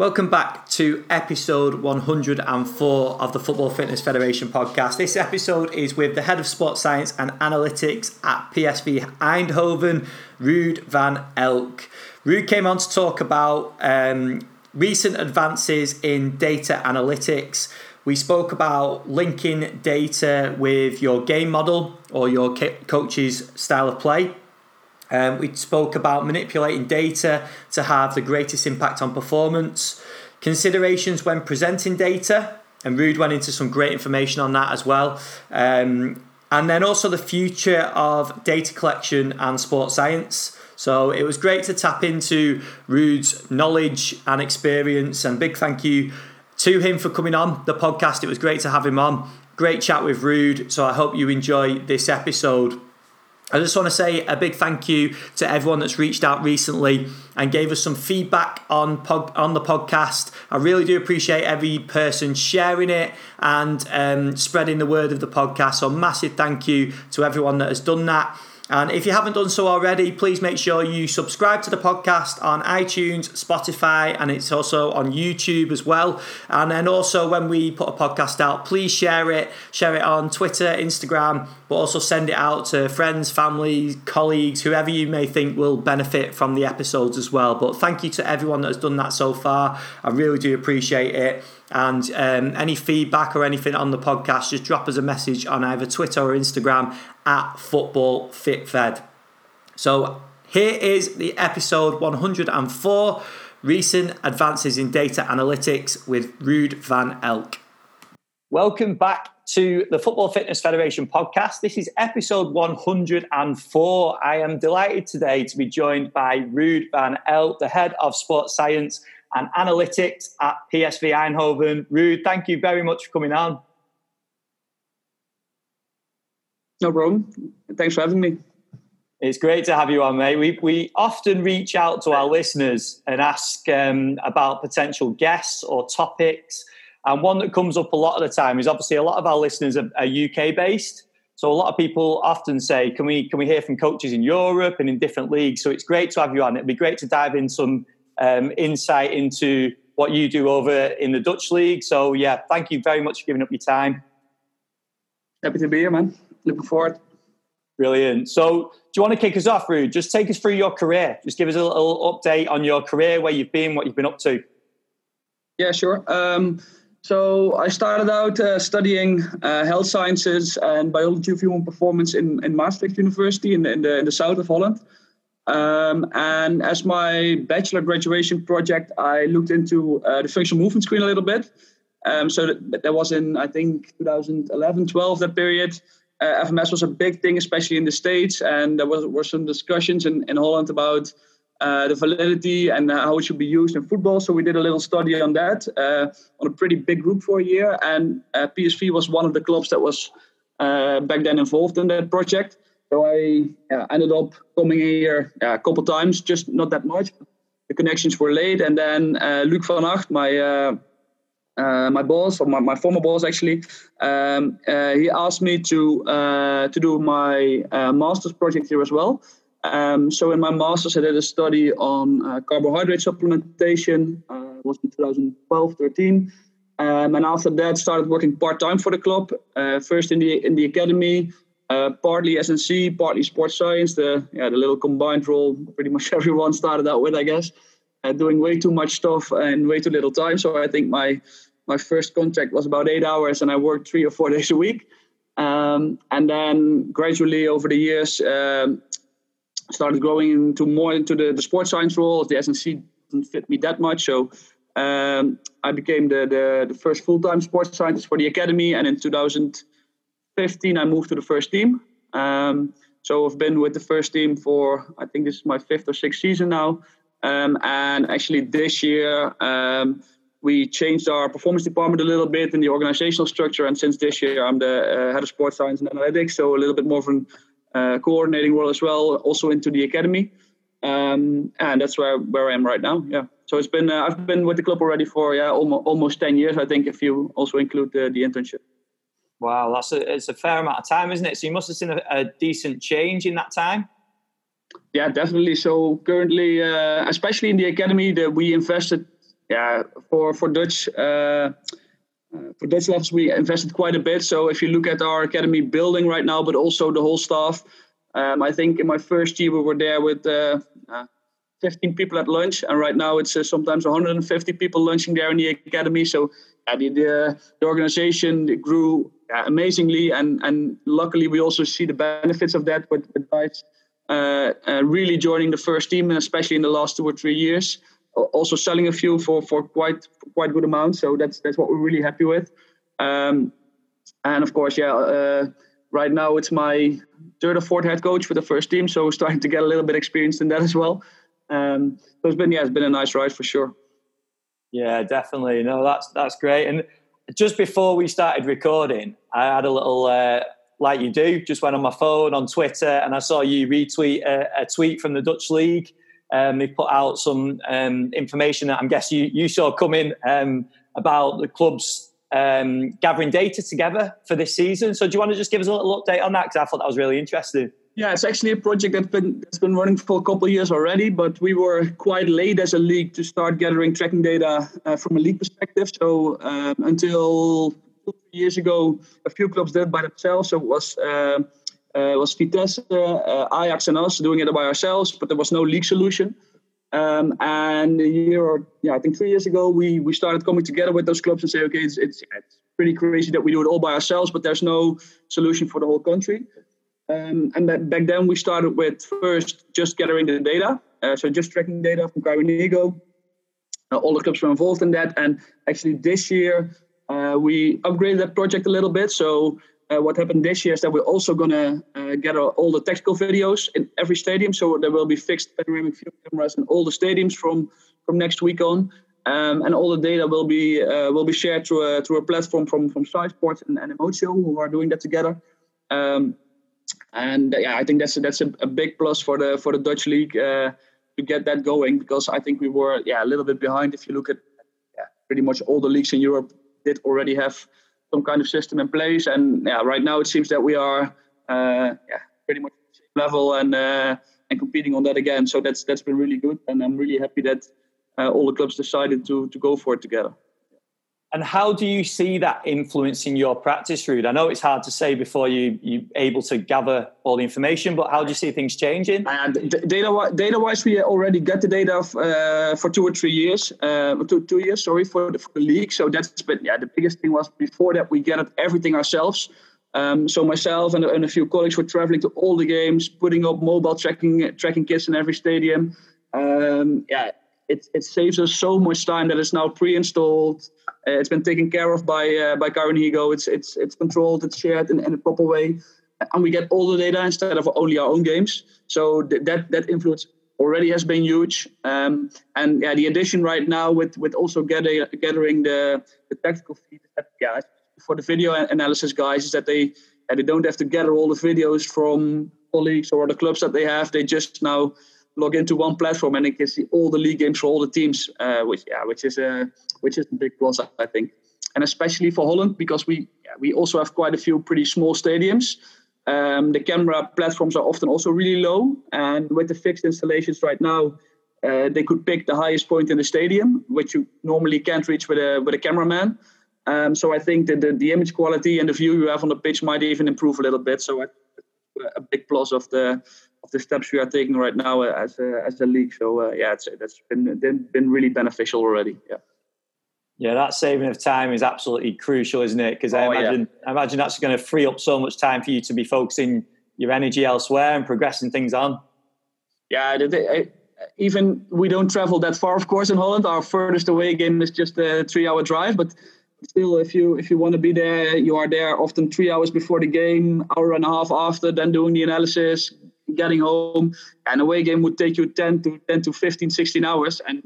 Welcome back to episode 104 of the Football Fitness Federation podcast. This episode is with the head of sports science and analytics at PSV Eindhoven, Ruud van Elk. Ruud came on to talk about um, recent advances in data analytics. We spoke about linking data with your game model or your coach's style of play. Um, we spoke about manipulating data to have the greatest impact on performance, considerations when presenting data, and Ruud went into some great information on that as well. Um, and then also the future of data collection and sports science. So it was great to tap into Ruud's knowledge and experience, and big thank you to him for coming on the podcast. It was great to have him on. Great chat with Ruud. So I hope you enjoy this episode. I just want to say a big thank you to everyone that's reached out recently and gave us some feedback on pod, on the podcast. I really do appreciate every person sharing it and um, spreading the word of the podcast. So massive thank you to everyone that has done that. And if you haven't done so already, please make sure you subscribe to the podcast on iTunes, Spotify, and it's also on YouTube as well. And then also, when we put a podcast out, please share it. Share it on Twitter, Instagram, but also send it out to friends, family, colleagues, whoever you may think will benefit from the episodes as well. But thank you to everyone that has done that so far. I really do appreciate it. And um, any feedback or anything on the podcast, just drop us a message on either Twitter or Instagram at Football Fit Fed. So here is the episode 104 Recent Advances in Data Analytics with Ruud van Elk. Welcome back to the Football Fitness Federation podcast. This is episode 104. I am delighted today to be joined by Ruud van Elk, the head of sports science and analytics at PSV Eindhoven. Ruud, thank you very much for coming on. No problem. Thanks for having me. It's great to have you on, mate. We, we often reach out to our listeners and ask um, about potential guests or topics. And one that comes up a lot of the time is obviously a lot of our listeners are, are UK based. So a lot of people often say, "Can we can we hear from coaches in Europe and in different leagues?" So it's great to have you on. It'd be great to dive in some um, insight into what you do over in the Dutch league. So yeah, thank you very much for giving up your time. Happy to be here, man. Looking forward. Brilliant. So, do you want to kick us off, Ruud? Just take us through your career. Just give us a little update on your career, where you've been, what you've been up to. Yeah, sure. Um, so, I started out uh, studying uh, health sciences and biology of human performance in, in Maastricht University in in the, in the south of Holland. Um, and as my bachelor graduation project, I looked into uh, the functional movement screen a little bit. Um, so that, that, was in, I think, 2011, 12, that period. Uh, FMS was a big thing, especially in the States. And there was, were some discussions in, in Holland about uh, the validity and how it should be used in football. So we did a little study on that uh, on a pretty big group for a year. And uh, PSV was one of the clubs that was uh, back then involved in that project. So I yeah, ended up coming here yeah, a couple times, just not that much. The connections were late, and then uh, Luc van Acht, my uh, uh, my boss, or my, my former boss actually, um, uh, he asked me to uh, to do my uh, master's project here as well. Um, so in my master's, I did a study on carbohydrate supplementation. it was in 2012, 13. Um, and after that, started working part time for the club. first in the in the academy, uh, partly S&C, partly sports science. The yeah, the little combined role. Pretty much everyone started out with, I guess, uh, doing way too much stuff and way too little time. So I think my my first contract was about eight hours, and I worked three or four days a week. Um, and then gradually over the years, um, started growing into more into the, the sports science role. The S&C didn't fit me that much, so um, I became the, the, the first full time sports scientist for the academy. And in 2000 15, I moved to the first team. Um, so I've been with the first team for I think this is my fifth or sixth season now. Um, and actually this year um, we changed our performance department a little bit in the organizational structure. And since this year I'm the uh, head of sports science and analytics, so a little bit more of an uh, coordinating role as well, also into the academy. Um, and that's where where I am right now. Yeah. So it's been uh, I've been with the club already for yeah almost almost ten years I think if you also include the, the internship. Wow, that's a, it's a fair amount of time, isn't it? So you must have seen a, a decent change in that time. Yeah, definitely. So currently, uh, especially in the academy, that we invested yeah, for for Dutch. Uh, uh, for Dutch levels, we invested quite a bit. So if you look at our academy building right now, but also the whole staff, um, I think in my first year we were there with uh, uh, 15 people at lunch, and right now it's uh, sometimes 150 people lunching there in the academy. So the, the, the organization grew amazingly, and and luckily we also see the benefits of that with, with guys uh, uh, really joining the first team, and especially in the last two or three years also selling a few for for quite quite good amounts. So that's that's what we're really happy with. Um, and of course, yeah, uh, right now it's my third or fourth head coach for the first team, so starting to get a little bit experienced in that as well. Um, so it's been yeah, it's been a nice ride for sure. Yeah, definitely. No, that's that's great. And just before we started recording, I had a little. Uh, like you do, just went on my phone on Twitter and I saw you retweet a, a tweet from the Dutch League um, they put out some um, information that I'm guessing you, you saw coming um, about the clubs um, gathering data together for this season. So do you want to just give us a little update on that? Because I thought that was really interesting. Yeah, it's actually a project that's been that's been running for a couple of years already, but we were quite late as a league to start gathering tracking data uh, from a league perspective. So um, until two years ago, a few clubs did it by themselves. So it was uh, uh, was Vitesse, uh, Ajax, and us doing it by ourselves, but there was no league solution. Um, and a year or yeah, I think three years ago, we we started coming together with those clubs and say, okay, it's it's, it's pretty crazy that we do it all by ourselves, but there's no solution for the whole country. Um, and back then we started with first just gathering the data, uh, so just tracking data from Cairo uh, all the clubs were involved in that, and actually this year uh, we upgraded that project a little bit. So uh, what happened this year is that we're also to uh, get all the tactical videos in every stadium. So there will be fixed panoramic view cameras in all the stadiums from from next week on, um, and all the data will be uh, will be shared through a through a platform from from Sky Sports and, and Inmotio, who are doing that together. Um, and yeah, I think that's a, that's a, a, big plus for the for the Dutch league uh, to get that going because I think we were yeah a little bit behind. If you look at yeah, pretty much all the leagues in Europe did already have some kind of system in place. And yeah, right now it seems that we are uh, yeah pretty much level and uh, and competing on that again. So that's that's been really good, and I'm really happy that uh, all the clubs decided to to go for it together. And how do you see that influencing your practice, Ruud? I know it's hard to say before you you able to gather all the information, but how do you see things changing? And data data wise, we already got the data uh, for two or three years, uh, two two years, sorry, for the, for the league. So that's been yeah. The biggest thing was before that we gathered everything ourselves. Um, so myself and, and, a few colleagues were traveling to all the games, putting up mobile tracking tracking kits in every stadium. Um, yeah, it, it saves us so much time that it's now pre-installed. Uh, it's been taken care of by uh, by ChyronHego. It's it's it's controlled. It's shared in, in a proper way, and we get all the data instead of only our own games. So th- that that influence already has been huge. Um, and yeah, the addition right now with with also gather, gathering the the tactical feed, yeah, for the video analysis guys is that they yeah, they don't have to gather all the videos from colleagues or the clubs that they have. They just now log into one platform and they can see all the league games for all the teams, uh, which yeah, which is a which is a big plus, I think, and especially for Holland because we yeah, we also have quite a few pretty small stadiums. Um, the camera platforms are often also really low, and with the fixed installations right now, uh, they could pick the highest point in the stadium, which you normally can't reach with a with a cameraman. Um, so I think that the, the image quality and the view you have on the pitch might even improve a little bit. So a big plus of the of the steps we are taking right now as a, as a league. So uh, yeah, it's that's been been really beneficial already. Yeah. Yeah, that saving of time is absolutely crucial, isn't it? Because I oh, imagine yeah. I imagine that's going to free up so much time for you to be focusing your energy elsewhere and progressing things on. Yeah, even we don't travel that far, of course, in Holland. Our furthest away game is just a three-hour drive, but still if you if you want to be there you are there often three hours before the game hour and a half after then doing the analysis getting home and away game would take you 10 to 10 to 15 16 hours and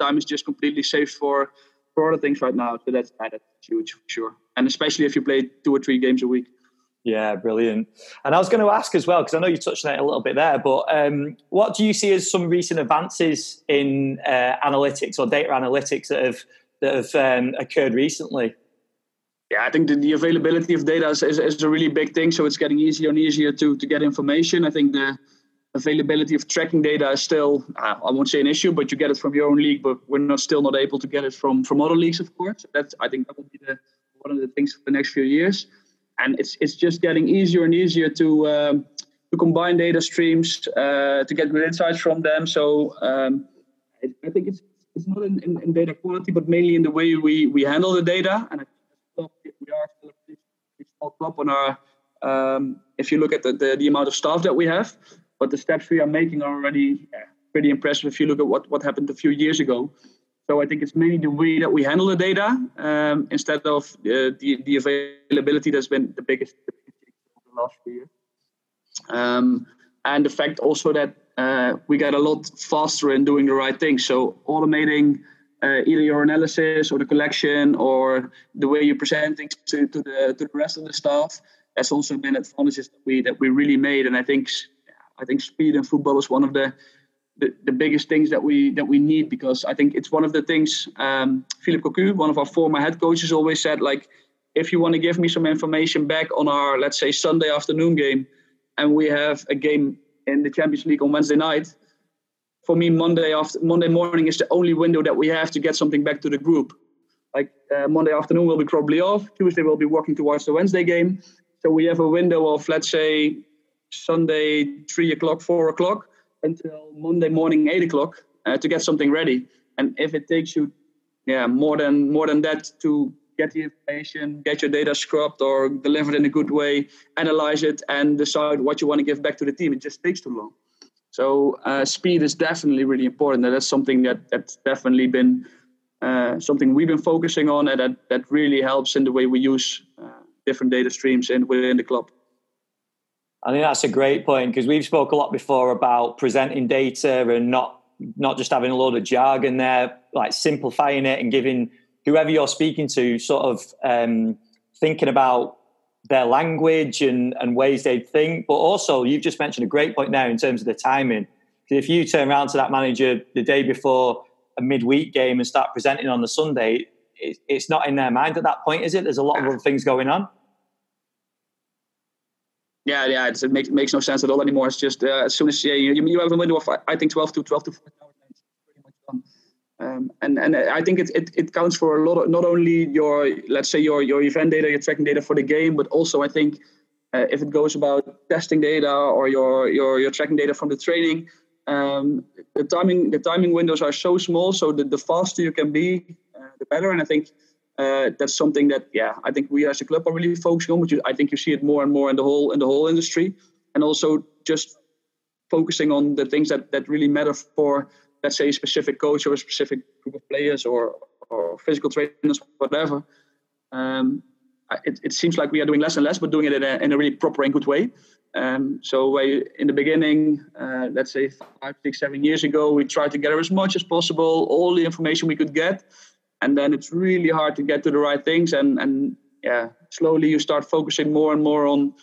time is just completely saved for for other things right now so that's that's huge for sure and especially if you play two or three games a week yeah, brilliant. And I was going to ask as well, because I know you touched on it a little bit there, but um, what do you see as some recent advances in uh, analytics or data analytics that have that have um, occurred recently? Yeah, I think the, the availability of data is, is, is, a really big thing. So it's getting easier and easier to, to get information. I think the availability of tracking data is still, uh, I won't say an issue, but you get it from your own league, but we're not still not able to get it from from other leagues, of course. That's I think that will be the one of the things for the next few years, and it's it's just getting easier and easier to um, to combine data streams uh, to get good insights from them. So um, I, I, think it's it's not in, in, in, data quality, but mainly in the way we we handle the data. And I think we are still a pretty small club on our. Um, if you look at the, the, the amount of staff that we have, but the steps we are making are already pretty impressive if you look at what, what happened a few years ago. So I think it's mainly the way that we handle the data um, instead of uh, the, the availability that's been the biggest the last few years. Um, and the fact also that uh, we get a lot faster in doing the right thing. So automating uh, either your analysis or the collection or the way you present things to, to the to the rest of the staff. That's also been advantages that we that we really made. And I think I think speed in football is one of the, the, the biggest things that we that we need because I think it's one of the things um, Philippe Cocu, one of our former head coaches, always said like, if you want to give me some information back on our let's say Sunday afternoon game, and we have a game in the Champions League on Wednesday night. For me, Monday after Monday morning is the only window that we have to get something back to the group. Like uh, Monday afternoon will be probably off. Tuesday we'll be working towards the Wednesday game. So we have a window of let's say Sunday three o'clock, four o'clock until Monday morning eight o'clock uh, to get something ready. And if it takes you, yeah, more than more than that to get the information, get your data scrubbed or delivered in a good way, analyze it, and decide what you want to give back to the team, it just takes too long. So uh, speed is definitely really important. That's something that that's definitely been uh, something we've been focusing on, and that that really helps in the way we use uh, different data streams in within the club. I think that's a great point because we've spoke a lot before about presenting data and not not just having a load of jargon there, like simplifying it and giving whoever you're speaking to sort of um, thinking about their language and, and ways they think. But also, you've just mentioned a great point now in terms of the timing. Because if you turn around to that manager the day before a midweek game and start presenting on the Sunday, it, it's not in their mind at that point, is it? There's a lot of other things going on yeah, yeah, it makes makes no sense at all anymore. It's just uh, as soon as yeah, you, you have a window of I think twelve to twelve to fourteen hours, pretty much done. Um, and and I think it, it, it counts for a lot of not only your let's say your your event data, your tracking data for the game, but also I think uh, if it goes about testing data or your your your tracking data from the training, um, the timing the timing windows are so small, so the, the faster you can be, uh, the better. And I think uh, that's something that yeah I think we as a club are really focusing on. But I think you see it more and more in the whole in the whole industry, and also just focusing on the things that that really matter for let's say a specific coach or a specific group of players or or physical trainers whatever. Um, it, it seems like we are doing less and less, but doing it in a, in a really proper and good way. Um, so in the beginning, uh, let's say five, six, seven years ago, we tried to gather as much as possible, all the information we could get, and then it's really hard to get to the right things and and yeah slowly you start focusing more and more on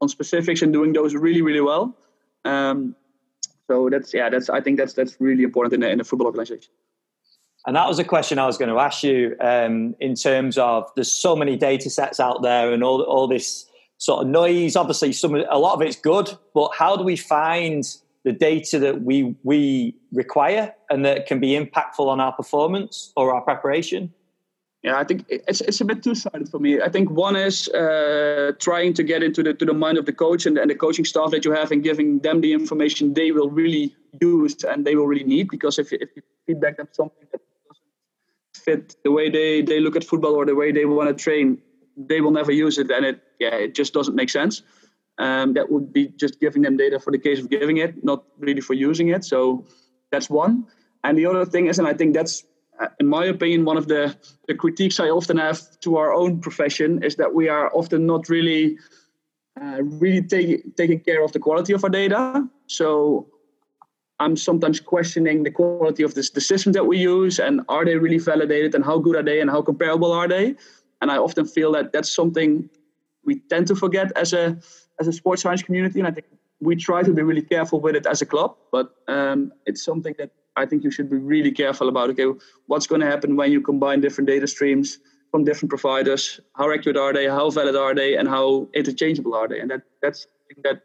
on specifics and doing those really really well um, so that's yeah that's i think that's that's really important in a, in a football organization and that was a question I was going to ask you um, in terms of there's so many data sets out there and all, all this sort of noise. Obviously, some a lot of it's good, but how do we find the data that we we require and that can be impactful on our performance or our preparation? Yeah, I think it's it's a bit two sided for me. I think one is uh, trying to get into the to the mind of the coach and, and the coaching staff that you have and giving them the information they will really use and they will really need. Because if if you feedback them something that doesn't fit the way they they look at football or the way they want to train, they will never use it, and it yeah it just doesn't make sense um, that would be just giving them data for the case of giving it, not really for using it. So that's one. And the other thing is, and I think that's, in my opinion, one of the, the critiques I often have to our own profession is that we are often not really, uh, really take, taking care of the quality of our data. So I'm sometimes questioning the quality of this, the systems that we use and are they really validated and how good are they and how comparable are they? And I often feel that that's something we tend to forget as a as a sports science community, and I think we try to be really careful with it as a club. But um, it's something that I think you should be really careful about. Okay, what's going to happen when you combine different data streams from different providers? How accurate are they? How valid are they? And how interchangeable are they? And that that's something that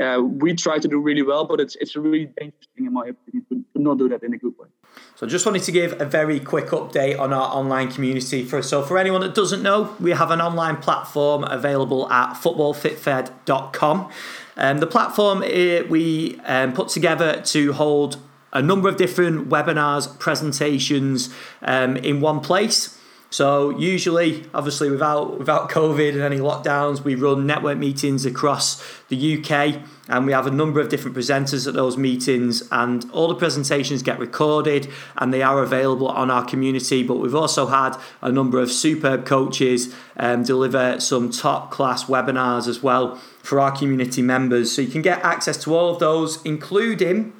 uh, we try to do really well, but it's it's a really dangerous thing in my opinion to, to, not do that in a good way. So just wanted to give a very quick update on our online community. For so for anyone that doesn't know, we have an online platform available at footballfitfed.com. Um, the platform uh, we um, put together to hold a number of different webinars, presentations um, in one place. So usually, obviously, without without COVID and any lockdowns, we run network meetings across the UK, and we have a number of different presenters at those meetings, and all the presentations get recorded and they are available on our community. But we've also had a number of superb coaches um, deliver some top class webinars as well for our community members. So you can get access to all of those, including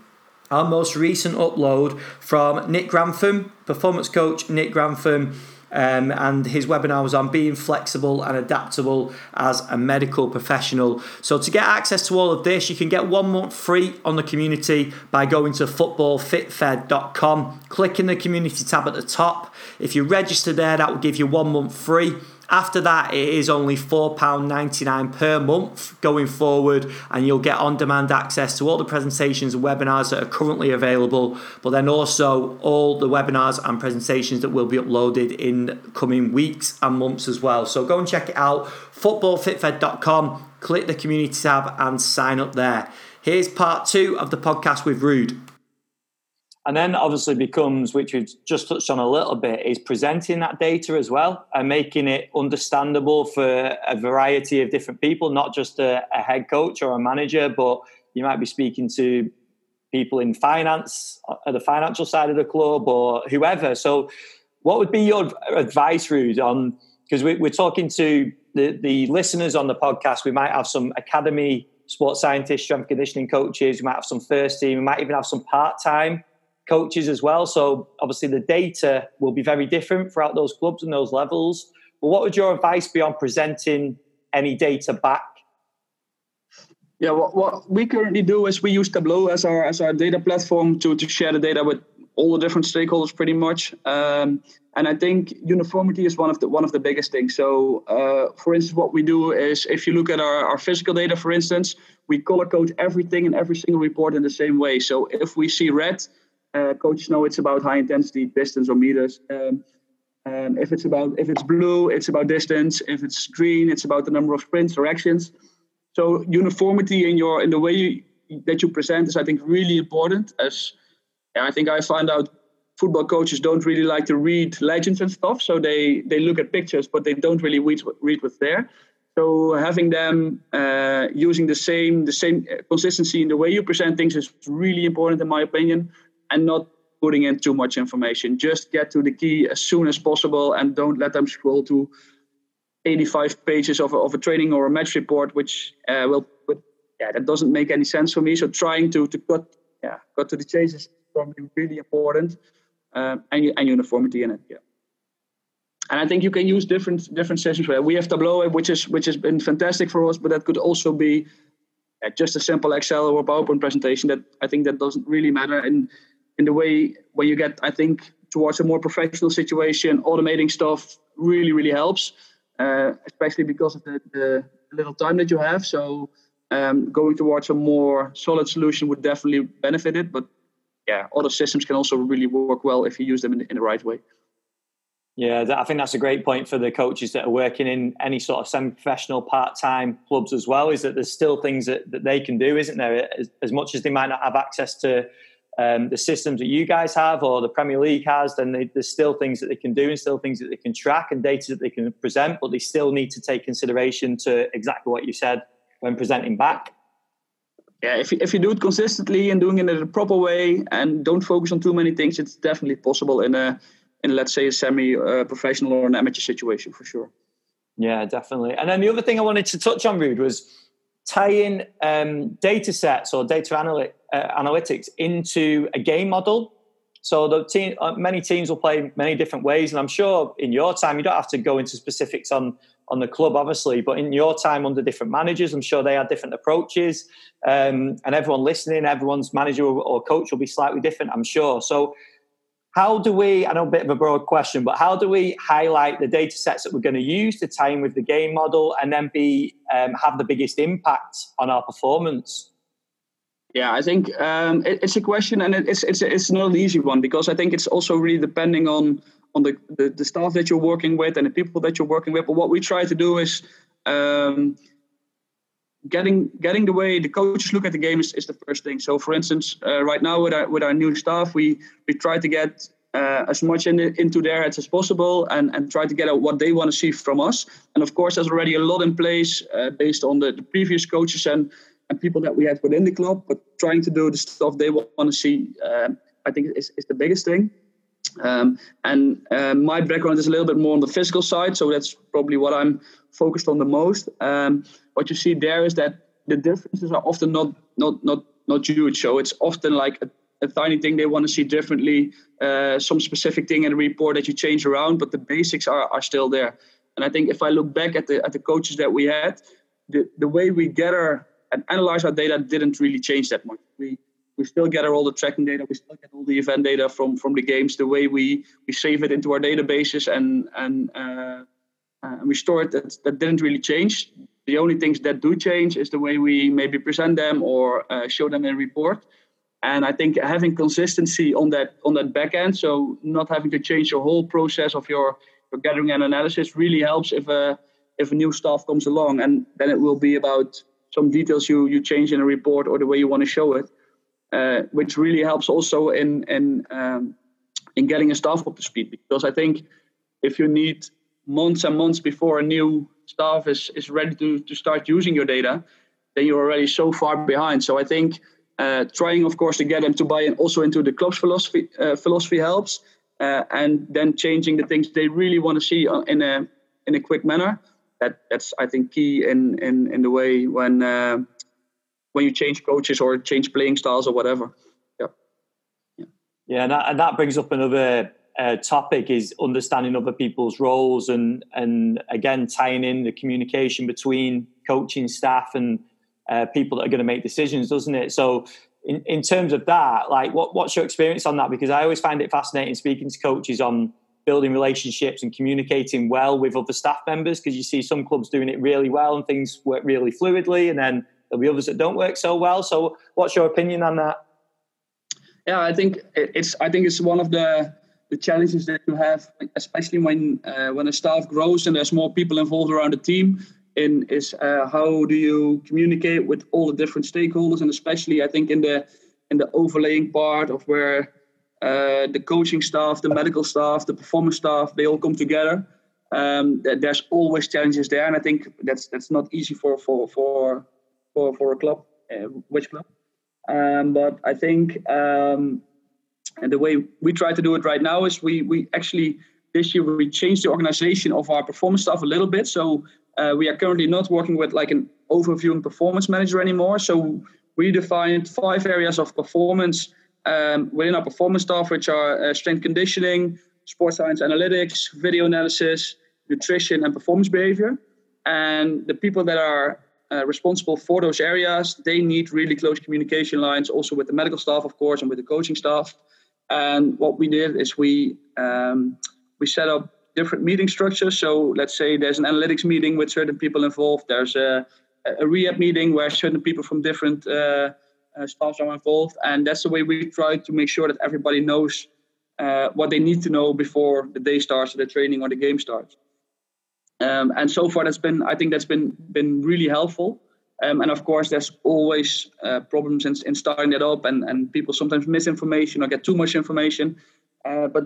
our most recent upload from Nick Grantham, performance coach Nick Grantham. Um, and his webinar was on being flexible and adaptable as a medical professional. So, to get access to all of this, you can get one month free on the community by going to footballfitfed.com, clicking the community tab at the top. If you register there, that will give you one month free. After that, it is only £4.99 per month going forward, and you'll get on demand access to all the presentations and webinars that are currently available, but then also all the webinars and presentations that will be uploaded in coming weeks and months as well. So go and check it out footballfitfed.com, click the community tab, and sign up there. Here's part two of the podcast with Ruud. And then obviously becomes, which we've just touched on a little bit, is presenting that data as well and making it understandable for a variety of different people, not just a, a head coach or a manager, but you might be speaking to people in finance, the financial side of the club or whoever. So what would be your advice, Ruud, on, because we, we're talking to the, the listeners on the podcast, we might have some academy sports scientists, strength conditioning coaches, we might have some first team, we might even have some part-time coaches as well. So obviously the data will be very different throughout those clubs and those levels. But what would your advice be on presenting any data back? Yeah, what, what we currently do is we use Tableau as our as our data platform to, to share the data with all the different stakeholders pretty much. Um, and I think uniformity is one of the one of the biggest things. So, uh, for instance, what we do is if you look at our, our physical data, for instance, we color code everything in every single report in the same way. So if we see red, uh, coaches know it's about high intensity distance or meters. Um, and if it's about if it's blue, it's about distance. If it's green, it's about the number of sprints or actions. So uniformity in your in the way you, that you present is, I think, really important. As I think I found out, football coaches don't really like to read legends and stuff. So they they look at pictures, but they don't really read read what's there. So having them uh, using the same the same consistency in the way you present things is really important, in my opinion and not putting in too much information. Just get to the key as soon as possible and don't let them scroll to 85 pages of a, of a training or a match report, which uh, will, but yeah, that doesn't make any sense for me. So trying to, to cut, yeah, cut to the chase is probably really important, um, and, and uniformity in it. Yeah. And I think you can use different different sessions. We have Tableau, which is which has been fantastic for us, but that could also be uh, just a simple Excel or PowerPoint presentation. That I think that doesn't really matter. And in the way when you get, I think, towards a more professional situation, automating stuff really, really helps, uh, especially because of the, the, little time that you have. So um, going towards a more solid solution would definitely benefit it. But yeah, other systems can also really work well if you use them in, in the right way. Yeah, I think that's a great point for the coaches that are working in any sort of semi-professional, part-time clubs as well. Is that there's still things that, that they can do, isn't there? As, as much as they might not have access to um, the systems that you guys have or the Premier League has, then they, there's still things that they can do and still things that they can track and data that they can present, but they still need to take consideration to exactly what you said when presenting back. Yeah, if you, if you do it consistently and doing it in a proper way and don't focus on too many things, it's definitely possible in a in let's say a semi-professional uh, or an amateur situation for sure. Yeah, definitely. And then the other thing I wanted to touch on, Ruud, was tying um, data sets or data analy- uh, analytics into a game model. So the team, uh, many teams will play many different ways, and I'm sure in your time you don't have to go into specifics on on the club, obviously, but in your time under different managers, I'm sure they had different approaches, um, and everyone listening, everyone's manager or coach will be slightly different, I'm sure. So, how do we, I know a bit of a broad question, but how do we highlight the data sets that we're going to use to tie in with the game model and then be um, have the biggest impact on our performance? Yeah, I think um, it, it's a question, and it's it's it's not an easy one because I think it's also really depending on on the, the, the staff that you're working with and the people that you're working with. But what we try to do is um, getting getting the way the coaches look at the game is, is the first thing. So, for instance, uh, right now with our with our new staff, we we try to get uh, as much in the, into their heads as possible and and try to get out what they want to see from us. And of course, there's already a lot in place uh, based on the, the previous coaches and and people that we had within the club. But trying to do the stuff they want to see, uh, I think, is, is the biggest thing. Um, and uh, my background is a little bit more on the physical side, so that's probably what I'm focused on the most. Um, what you see there is that the differences are often not not not not huge. So it's often like a, a tiny thing they want to see differently, uh, some specific thing in a report that you change around, but the basics are, are still there. And I think if I look back at the at the coaches that we had, the, the way we gather and analyze our data didn't really change that much. We we still gather all the tracking data. We still get all the event data from from the games. The way we we save it into our databases and and uh, uh, we store it. That that didn't really change. The only things that do change is the way we maybe present them or uh, show them in a report. And I think having consistency on that on that back end, so not having to change your whole process of your, your gathering and analysis, really helps if a if a new staff comes along, and then it will be about some details you you change in a report or the way you want to show it uh, which really helps also in in um, in getting a staff up to speed. Because I think if you need months and months before a new staff is is ready to to start using your data, then you're already so far behind. So I think uh, trying, of course, to get them to buy in also into the club's philosophy uh, philosophy helps, uh, and then changing the things they really want to see in a in a quick manner. That that's I think key in in in the way when uh, when you change coaches or change playing styles or whatever. Yeah. Yeah, yeah and, that, and that brings up another uh, topic is understanding other people's roles and and again tying in the communication between coaching staff and uh, people that are going to make decisions, doesn't it? So. In, in terms of that, like what, what's your experience on that? Because I always find it fascinating speaking to coaches on building relationships and communicating well with other staff members because you see some clubs doing it really well and things work really fluidly and then There'll be others that don't work so well. So, what's your opinion on that? Yeah, I think it's I think it's one of the the challenges that you have, especially when uh, when a staff grows and there's more people involved around the team. In is uh, how do you communicate with all the different stakeholders, and especially I think in the in the overlaying part of where uh, the coaching staff, the medical staff, the performance staff, they all come together. Um, there's always challenges there, and I think that's that's not easy for for for for for a club, uh, which club. Um, but I think um, and the way we try to do it right now is we we actually this year we changed the organization of our performance staff a little bit. So uh, we are currently not working with like an overview and performance manager anymore. So we defined five areas of performance um, within our performance staff, which are uh, strength conditioning, sports science analytics, video analysis, nutrition, and performance behavior. And the people that are uh, responsible for those areas, they need really close communication lines, also with the medical staff, of course, and with the coaching staff. And what we did is we um, we set up different meeting structures. So let's say there's an analytics meeting with certain people involved. There's a, a rehab meeting where certain people from different uh, uh, staffs are involved, and that's the way we try to make sure that everybody knows uh, what they need to know before the day starts, or the training, or the game starts. Um, and so far, that's been I think that's been been really helpful. Um, and of course, there's always uh, problems in, in starting it up, and, and people sometimes miss information or get too much information. Uh, but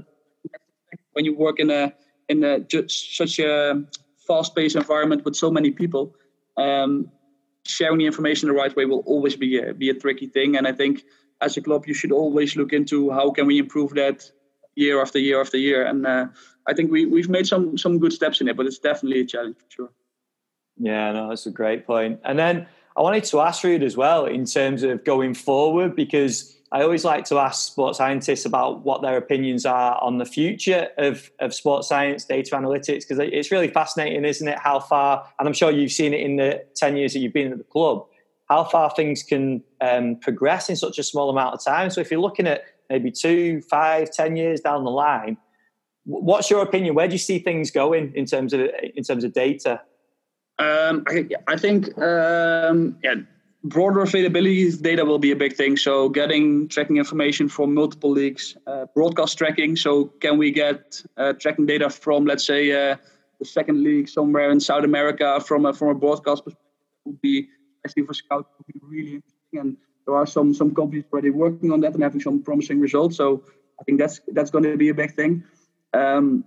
when you work in a in a such a fast-paced environment with so many people, um, sharing the information the right way will always be a, be a tricky thing. And I think as a club, you should always look into how can we improve that year after year after year. And uh, I think we we've made some some good steps in it, but it's definitely a challenge for sure. Yeah, no, that's a great point. And then I wanted to ask Ruud as well in terms of going forward because I always like to ask sports scientists about what their opinions are on the future of, of sports science, data analytics, because it's really fascinating, isn't it? How far, and I'm sure you've seen it in the 10 years that you've been at the club, how far things can um, progress in such a small amount of time. So if you're looking at maybe two, five, ten years down the line, what's your opinion? Where do you see things going in terms of in terms of data? Um, I, I, think um, yeah, broader availability data will be a big thing. So getting tracking information from multiple leagues, uh, broadcast tracking. So can we get uh, tracking data from, let's say, uh, the second league somewhere in South America from a, from a broadcast perspective? Would be especially for scouts would be really interesting. And there are some some companies already working on that and having some promising results. So I think that's that's going to be a big thing. Um,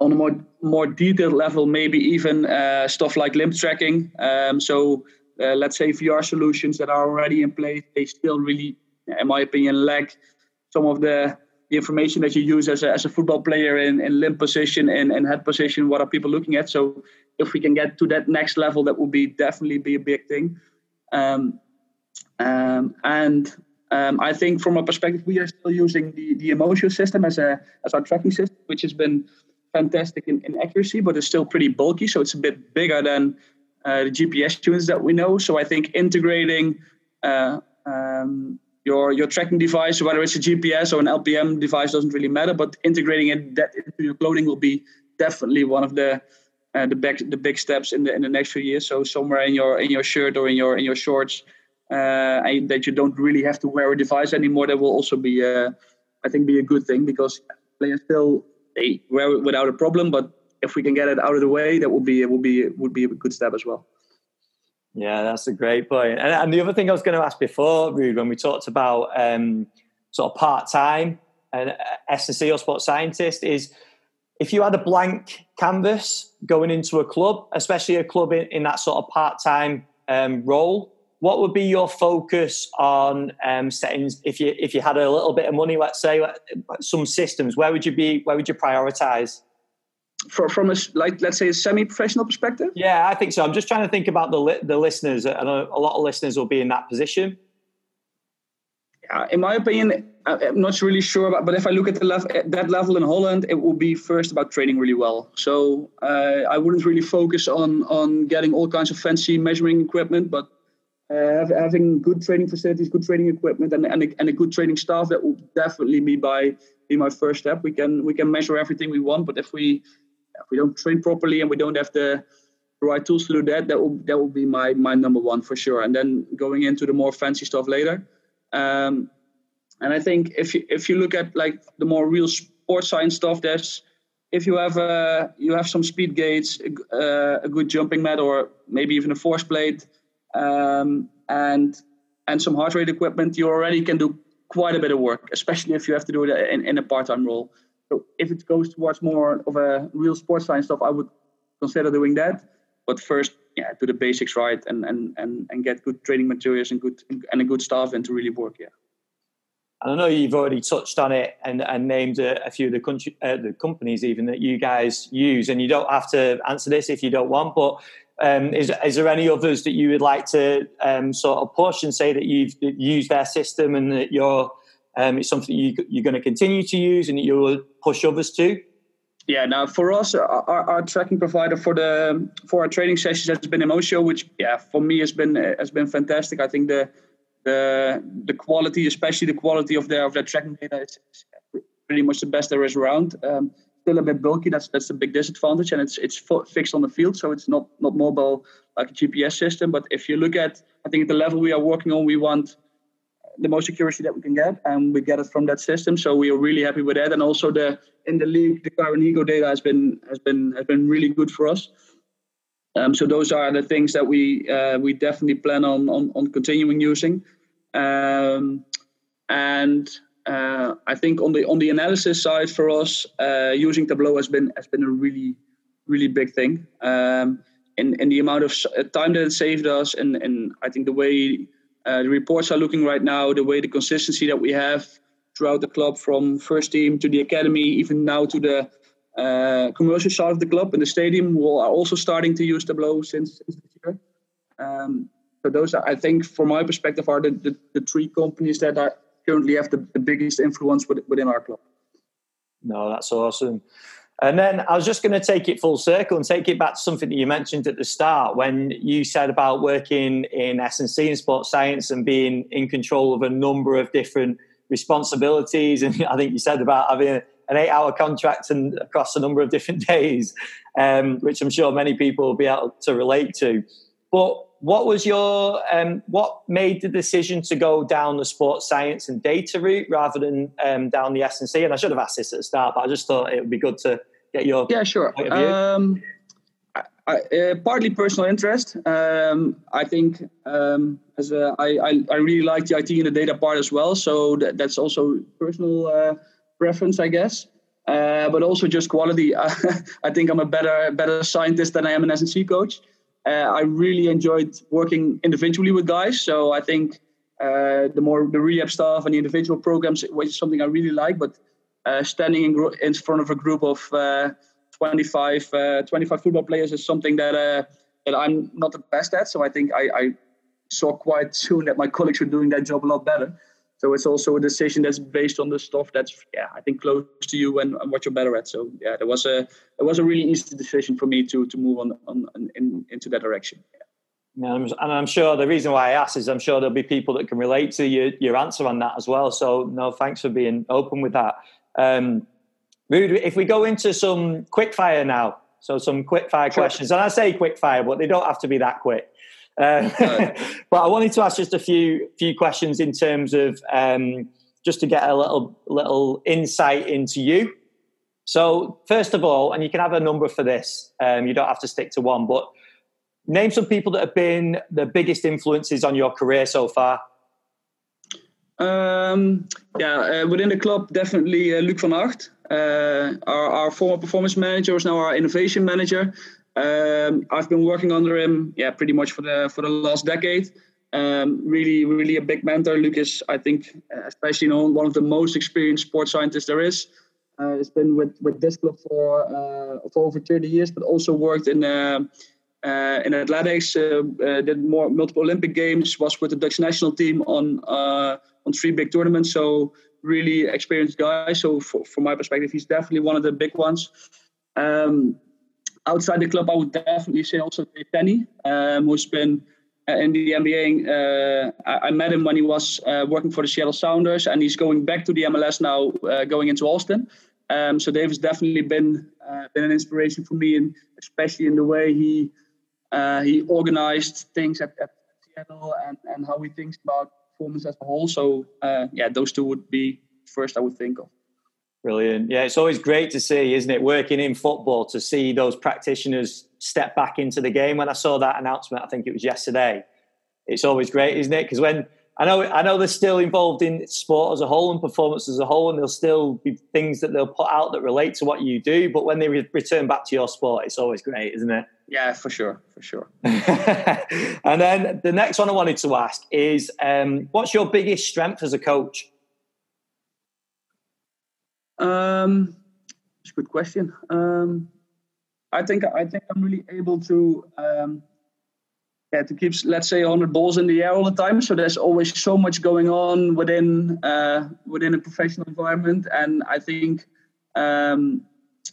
on a more more detailed level, maybe even uh, stuff like limb tracking. Um, so uh, let's say VR solutions that are already in place, they still really, in my opinion, lack some of the, the information that you use as a, as a football player in, in limb position and, and head position. What are people looking at? So if we can get to that next level, that would be definitely be a big thing. Um, um, and um, I think from a perspective, we are still using the, the Inmotio system as a as our tracking system, which has been fantastic in, in accuracy, but it's still pretty bulky. So it's a bit bigger than uh, the GPS tunes that we know. So I think integrating uh, um, your your tracking device, whether it's a GPS or an LPM device, doesn't really matter. But integrating it that into your clothing will be definitely one of the uh, the big the big steps in the in the next few years. So somewhere in your in your shirt or in your in your shorts, uh, and that you don't really have to wear a device anymore. That will also be, uh, I think, be a good thing because players still they wear it without a problem. But if we can get it out of the way, that would be it would be would be a good step as well. Yeah, that's a great point. And, and the other thing I was going to ask before, Ruud, when we talked about um, sort of part time and uh, S&C or sports scientist, is if you had a blank canvas going into a club, especially a club in, in that sort of part time um, role, what would be your focus on um, settings if you if you had a little bit of money let's say some systems where would you be where would you prioritize? For, from a like let's say a semi-professional perspective? Yeah i think so. I'm just trying to think about the li- the listeners. And a, a lot of listeners will be in that position. Yeah, in my opinion i'm not really sure about but if i look at the level that level in holland it will be first about training really well. So uh, i wouldn't really focus on on getting all kinds of fancy measuring equipment but uh, having good training facilities, good training equipment, and, and, a, and a good training staff that will definitely be by be my first step. We can we can measure everything we want, but if we if we don't train properly and we don't have the right tools to do that, that will that will be my my number one for sure. And then going into the more fancy stuff later. Um, and I think if you if you look at like the more real sports science stuff, there's if you have a you have some speed gates, uh, a good jumping mat, or maybe even a force plate um, and and some heart rate equipment, you already can do quite a bit of work, especially if you have to do it in, in a part-time role. So if it goes towards more of a real sports science stuff, I would consider doing that. But first, yeah, do the basics right and and and, and get good training materials and good and a good staff and to really work. Yeah. And I know you've already touched on it and, and named a, a few of the, country, uh, the companies even that you guys use, and you don't have to answer this if you don't want. But um, is, is there any others that you would like to um, sort of push and say that you've used their system and that you're um, it's something you, you're going to continue to use and that you'll push others to? Yeah, now for us, our, our tracking provider for the for our training sessions has been Inmotio, which yeah, for me has been has been fantastic. I think the the the quality, especially the quality of their of their tracking data, is, pretty much the best there is around. Um, still a bit bulky. That's that's a big disadvantage, and it's it's fixed on the field, so it's not not mobile like a GPS system. But if you look at, I think at the level we are working on, we want the most accuracy that we can get, and we get it from that system. So we are really happy with that. And also the in the league, the ChyronHego data has been has been has been really good for us. Um, so those are the things that we uh, we definitely plan on on, on continuing using. Um, and uh, I think on the on the analysis side for us, uh, using Tableau has been has been a really really big thing. Um, in, the amount of uh, time that it saved us, and, and I think the way uh, the reports are looking right now, the way the consistency that we have throughout the club, from first team to the academy, even now to the uh, commercial side of the club and the stadium, we are also starting to use Tableau since, since this year. Um, so those, are, I think, from my perspective, are the, the, the three companies that are currently have the, the biggest influence within our club. No, that's awesome. And then I was just going to take it full circle and take it back to something that you mentioned at the start when you said about working in S&C and sports science and being in control of a number of different responsibilities, and I think you said about having an eight-hour contract and across a number of different days, um, which I'm sure many people will be able to relate to. But what was your um, what made the decision to go down the sports science and data route rather than um, down the S and I should have asked this at the start, but I just thought it would be good to get your yeah, sure. Um, I, uh, partly personal interest. Um, I think um, as a, I, I, I really like the IT and the data part as well. So that, that's also personal uh, preference, I guess. Uh, but also just quality. I think I'm a better better scientist than I am an S&C coach. Uh, I really enjoyed working individually with guys. So I think uh, the more the rehab stuff and the individual programs was something I really like. But uh, standing in, gro- in front of a group of 25, 25 football players is something that that I'm not the best at. So I think I, I saw quite soon that my colleagues were doing that job a lot better. So it's also a decision that's based on the stuff that's yeah I think close to you and, and what you're better at. So yeah, there was a it was a really easy decision for me to to move on on, on in, into that direction. Yeah. and I'm sure the reason why I asked is I'm sure there'll be people that can relate to your your answer on that as well. So no, thanks for being open with that. Um, if we go into some quick fire now, so some quick fire sure. questions, and I say quick fire, but they don't have to be that quick. Uh, but I wanted to ask just a few few questions in terms of um, just to get a little little insight into you. So first of all, and you can have a number for this. Um, you don't have to stick to one, but name some people that have been the biggest influences on your career so far. Um, yeah, uh, within the club, definitely uh, Luc van Acht. Uh, our, our, former performance manager is now our innovation manager. Um, I've been working under him, yeah, pretty much for the for the last decade. Um, really, really a big mentor. Lucas, I think, uh, especially you know, one of the most experienced sports scientists there is. Uh, has been with with this club for uh, for over 30 years, but also worked in uh, uh in athletics. Uh, did more multiple Olympic games. Was with the Dutch national team on on three big tournaments. So really experienced guy. So for, from my perspective, he's definitely one of the big ones. Um, outside the club, I would definitely say also Dave Tenney, um, who's been uh, in the NBA. Uh, I, I, met him when he was uh, working for the Seattle Sounders, and he's going back to the MLS now, going into Austin. Um, so Dave has definitely been been an inspiration for me, and especially in the way he he organized things at, at Seattle and, and how he thinks about performance as a whole. So yeah, those two would be first I would think of. Brilliant. Yeah, it's always great to see, isn't it, working in football to see those practitioners step back into the game. When I saw that announcement, I think it was yesterday. It's always great, isn't it? Because when I know I know they're still involved in sport as a whole and performance as a whole, and there'll still be things that they'll put out that relate to what you do. But when they re- return back to your sport, it's always great, isn't it? Yeah, for sure, for sure. and then the next one I wanted to ask is, um, what's your biggest strength as a coach? Um, it's a good question. Um, I think I think I'm really able to um, yeah to keep let's say 100 balls in the air all the time. So there's always so much going on within uh, within a professional environment, and I think um,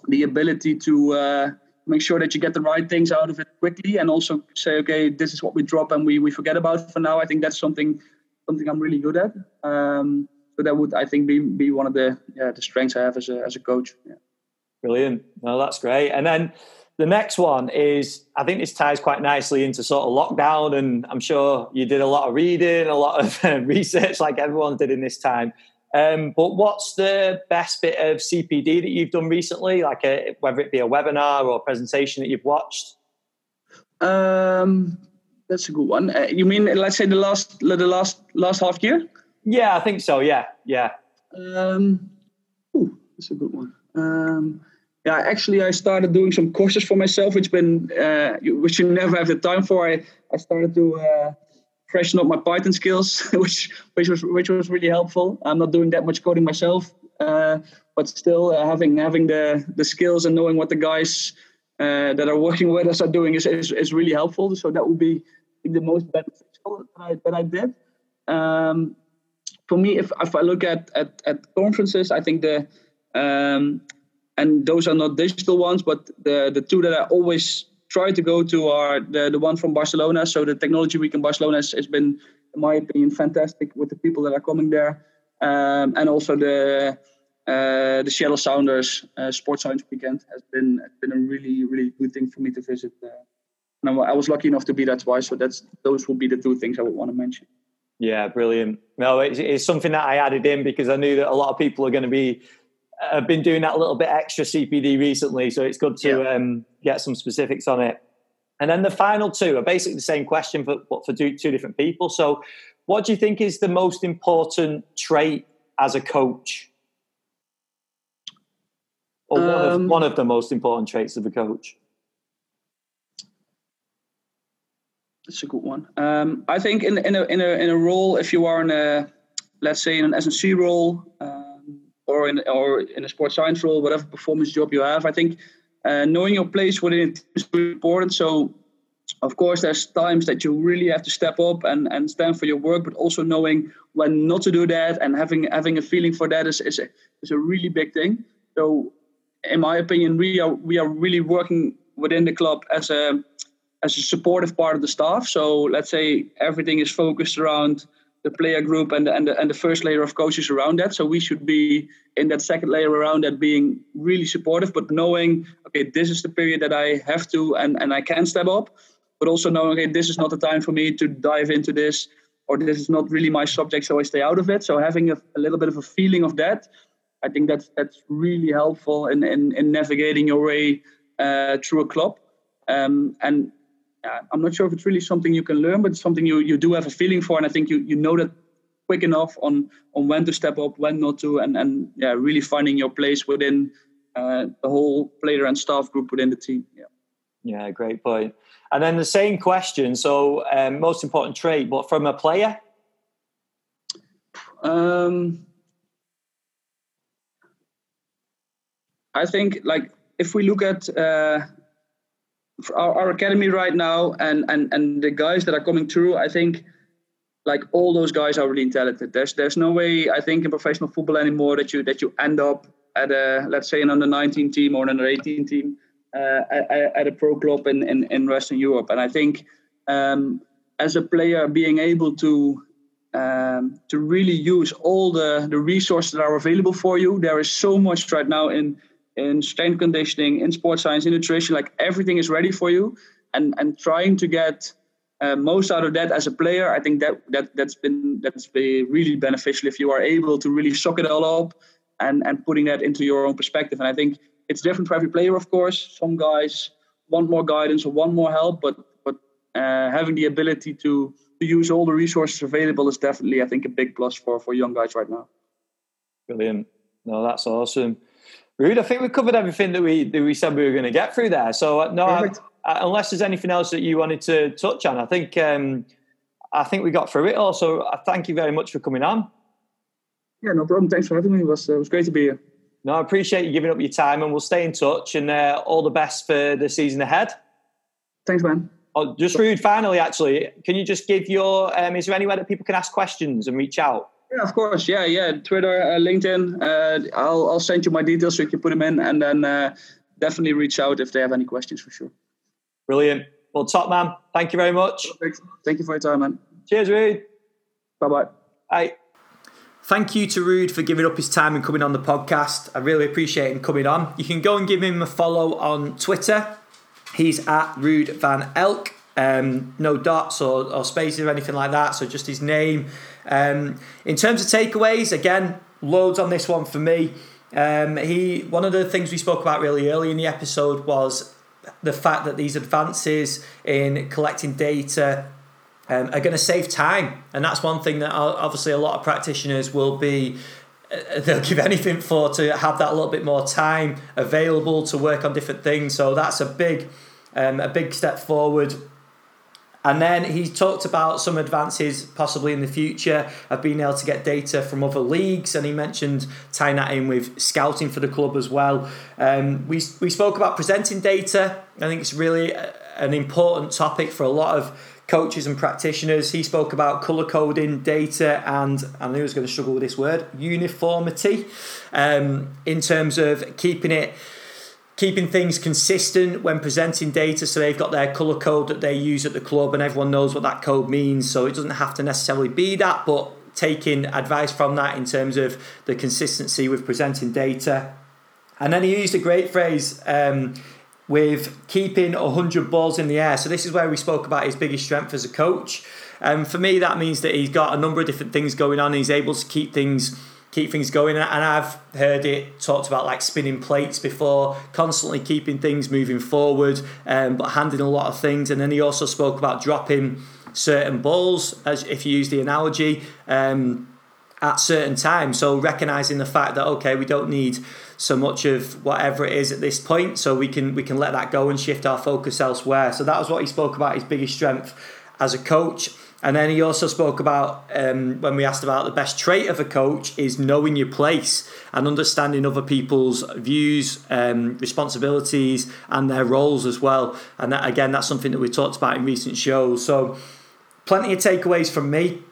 the ability to uh, make sure that you get the right things out of it quickly, and also say, okay, this is what we drop and we we forget about for now. I think that's something something I'm really good at. Um, so that would I think be be one of the yeah the strengths I have as a as a coach. Yeah. Brilliant. No, that's great. And then the next one is I think this ties quite nicely into sort of lockdown, and I'm sure you did a lot of reading, a lot of research, like everyone did in this time. Um, but what's the best bit of CPD that you've done recently, like a, whether it be a webinar or a presentation that you've watched? Um, that's a good one. Uh, you mean, let's say the last the last last half year? Yeah, I think so. Yeah, yeah. Um, ooh, that's a good one. Um, yeah, actually, I started doing some courses for myself, which been uh, which you never have the time for. I, I started to uh, freshen up my Python skills, which which was which was really helpful. I'm not doing that much coding myself, uh, but still uh, having having the the skills and knowing what the guys uh, that are working with us are doing is, is, is really helpful. So that would be the most beneficial that I, that I did. Um, for me, if, if I look at, at, at conferences, I think the um, and those are not digital ones, but the the two that I always try to go to are the the one from Barcelona. So the Technology Week in Barcelona has, has been, in my opinion, fantastic with the people that are coming there. um, and also the uh, the Seattle Sounders uh, Sports Science Weekend has been has been a really really good thing for me to visit. Uh, and I was lucky enough to be there twice, so that's those will be the two things I would want to mention. Yeah, brilliant. No, it's, it's something that I added in because I knew that a lot of people are going to be have been doing that little bit extra CPD recently, so it's good to yeah. um, get some specifics on it. And then the final two are basically the same question, but, but for two, two different people. So, what do you think is the most important trait as a coach or one, of, um, one of the most important traits of a coach? That's a good one. Um, I think in in a in a in a role, if you are in a let's say in an S&C role um, or in or in a sports science role, whatever performance job you have, I think uh, knowing your place within it is really important. So, of course, there's times that you really have to step up and, and stand for your work, but also knowing when not to do that and having having a feeling for that is is a, is a really big thing. So in my opinion, we are we are really working within the club as a as a supportive part of the staff. So let's say everything is focused around the player group and the, and the, and the first layer of coaches around that. So we should be in that second layer around that being really supportive, but knowing okay, this is the period that I have to and and I can step up, but also knowing okay, this is not the time for me to dive into this. Or this is not really my subject, so I stay out of it. So having a, a little bit of a feeling of that, I think that's that's really helpful in in, in navigating your way uh, through a club. Um, and I'm not sure if it's really something you can learn, but it's something you you do have a feeling for, and I think you you know that quick enough on on when to step up, when not to, and and yeah, really finding your place within uh, the whole player and staff group within the team. Yeah. Yeah, great point. And then the same question. So, um, most important trait, but from a player. Um, I think like if we look at uh, our, our, academy right now and, and and the guys that are coming through, I think like all those guys are really talented. There's there's no way I think in professional football anymore that you that you end up at a let's say an under 19 team or an under 18 team uh, at, at, a pro club in, in, in Western Europe. And I think um, as a player being able to um, to really use all the, the resources that are available for you. There is so much right now in in strength conditioning, in sports science, in nutrition, like everything is ready for you. And and trying to get uh, most out of that as a player, I think that that that's been that's been really beneficial if you are able to really suck it all up and and putting that into your own perspective. And I think it's different for every player, of course. Some guys want more guidance or want more help, but but uh, having the ability to to use all the resources available is definitely, I think, a big plus for for young guys right now. Brilliant. No, that's awesome. Ruud, I think we covered everything that we that we said we were going to get through there. So uh, no, I, I, unless there's anything else that you wanted to touch on, I think um, I think we got through it all. So I uh, thank you very much for coming on. Yeah, no problem. Thanks for having me. It was uh, it was great to be here. No, I appreciate you giving up your time, and we'll stay in touch. And uh, all the best for the season ahead. Thanks, man. Oh, just Ruud. Finally, actually, can you just give your? Um, is there anywhere that people can ask questions and reach out? Yeah, of course. Yeah, yeah. Twitter, uh, LinkedIn. Uh, I'll I'll send you my details so you can put them in, and then uh, definitely reach out if they have any questions for sure. Brilliant. Well, top man. Thank you very much. Perfect. Thank you for your time, man. Cheers, Ruud. Bye bye. Bye. Thank you to Ruud for giving up his time and coming on the podcast. I really appreciate him coming on. You can go and give him a follow on Twitter. He's at Ruud Van Elk. Um, no dots or, or spaces or anything like that. So just his name um, in terms of takeaways, again, loads on this one for me. Um, he one of the things we spoke about really early in the episode was the fact that these advances in collecting data um, are going to save time, and that's one thing that obviously a lot of practitioners will be. Uh, they'll give anything for to have that little bit more time available to work on different things. So that's a big, um, a big step forward and then he talked about some advances possibly in the future of being able to get data from other leagues, and he mentioned tying that in with scouting for the club as well. Um, we, we spoke about presenting data. I think it's really an important topic for a lot of coaches and practitioners. He spoke about color coding data and I knew I was going to struggle with this word uniformity um, in terms of keeping it keeping things consistent when presenting data so they've got their color code that they use at the club and everyone knows what that code means so it doesn't have to necessarily be that but taking advice from that in terms of the consistency with presenting data. And then he used a great phrase um, with keeping 100 balls in the air. So, this is where we spoke about his biggest strength as a coach. And um, for me, that means that he's got a number of different things going on. He's able to keep things keep things going. And I've heard it talked about like spinning plates before, constantly keeping things moving forward, um, but handling a lot of things. And then he also spoke about dropping certain balls, as if you use the analogy, um, at certain times. So recognizing the fact that okay, we don't need so much of whatever it is at this point, so we can we can let that go and shift our focus elsewhere. So that was what he spoke about his biggest strength as a coach. And then he also spoke about um, when we asked about the best trait of a coach is knowing your place and understanding other people's views, um, responsibilities, and their roles as well. And that, again, that's something that we talked about in recent shows. So, plenty of takeaways from me.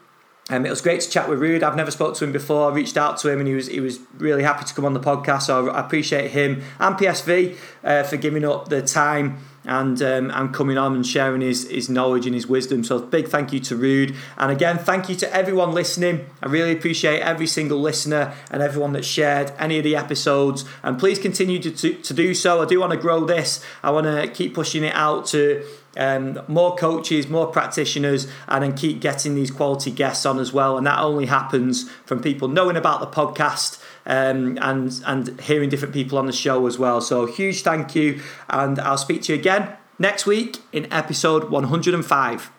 Um, it was great to chat with Ruud. I've never spoke to him before. I reached out to him and he was he was really happy to come on the podcast. So I appreciate him and PSV uh, for giving up the time and um, and coming on and sharing his, his knowledge and his wisdom. So big thank you to Ruud. And again, thank you to everyone listening. I really appreciate every single listener and everyone that shared any of the episodes. And please continue to, to, to do so. I do want to grow this. I want to keep pushing it out to um, more coaches, more practitioners, and then keep getting these quality guests on as well. And that only happens from people knowing about the podcast um, and and hearing different people on the show as well. So huge thank you, and I'll speak to you again next week in episode 105.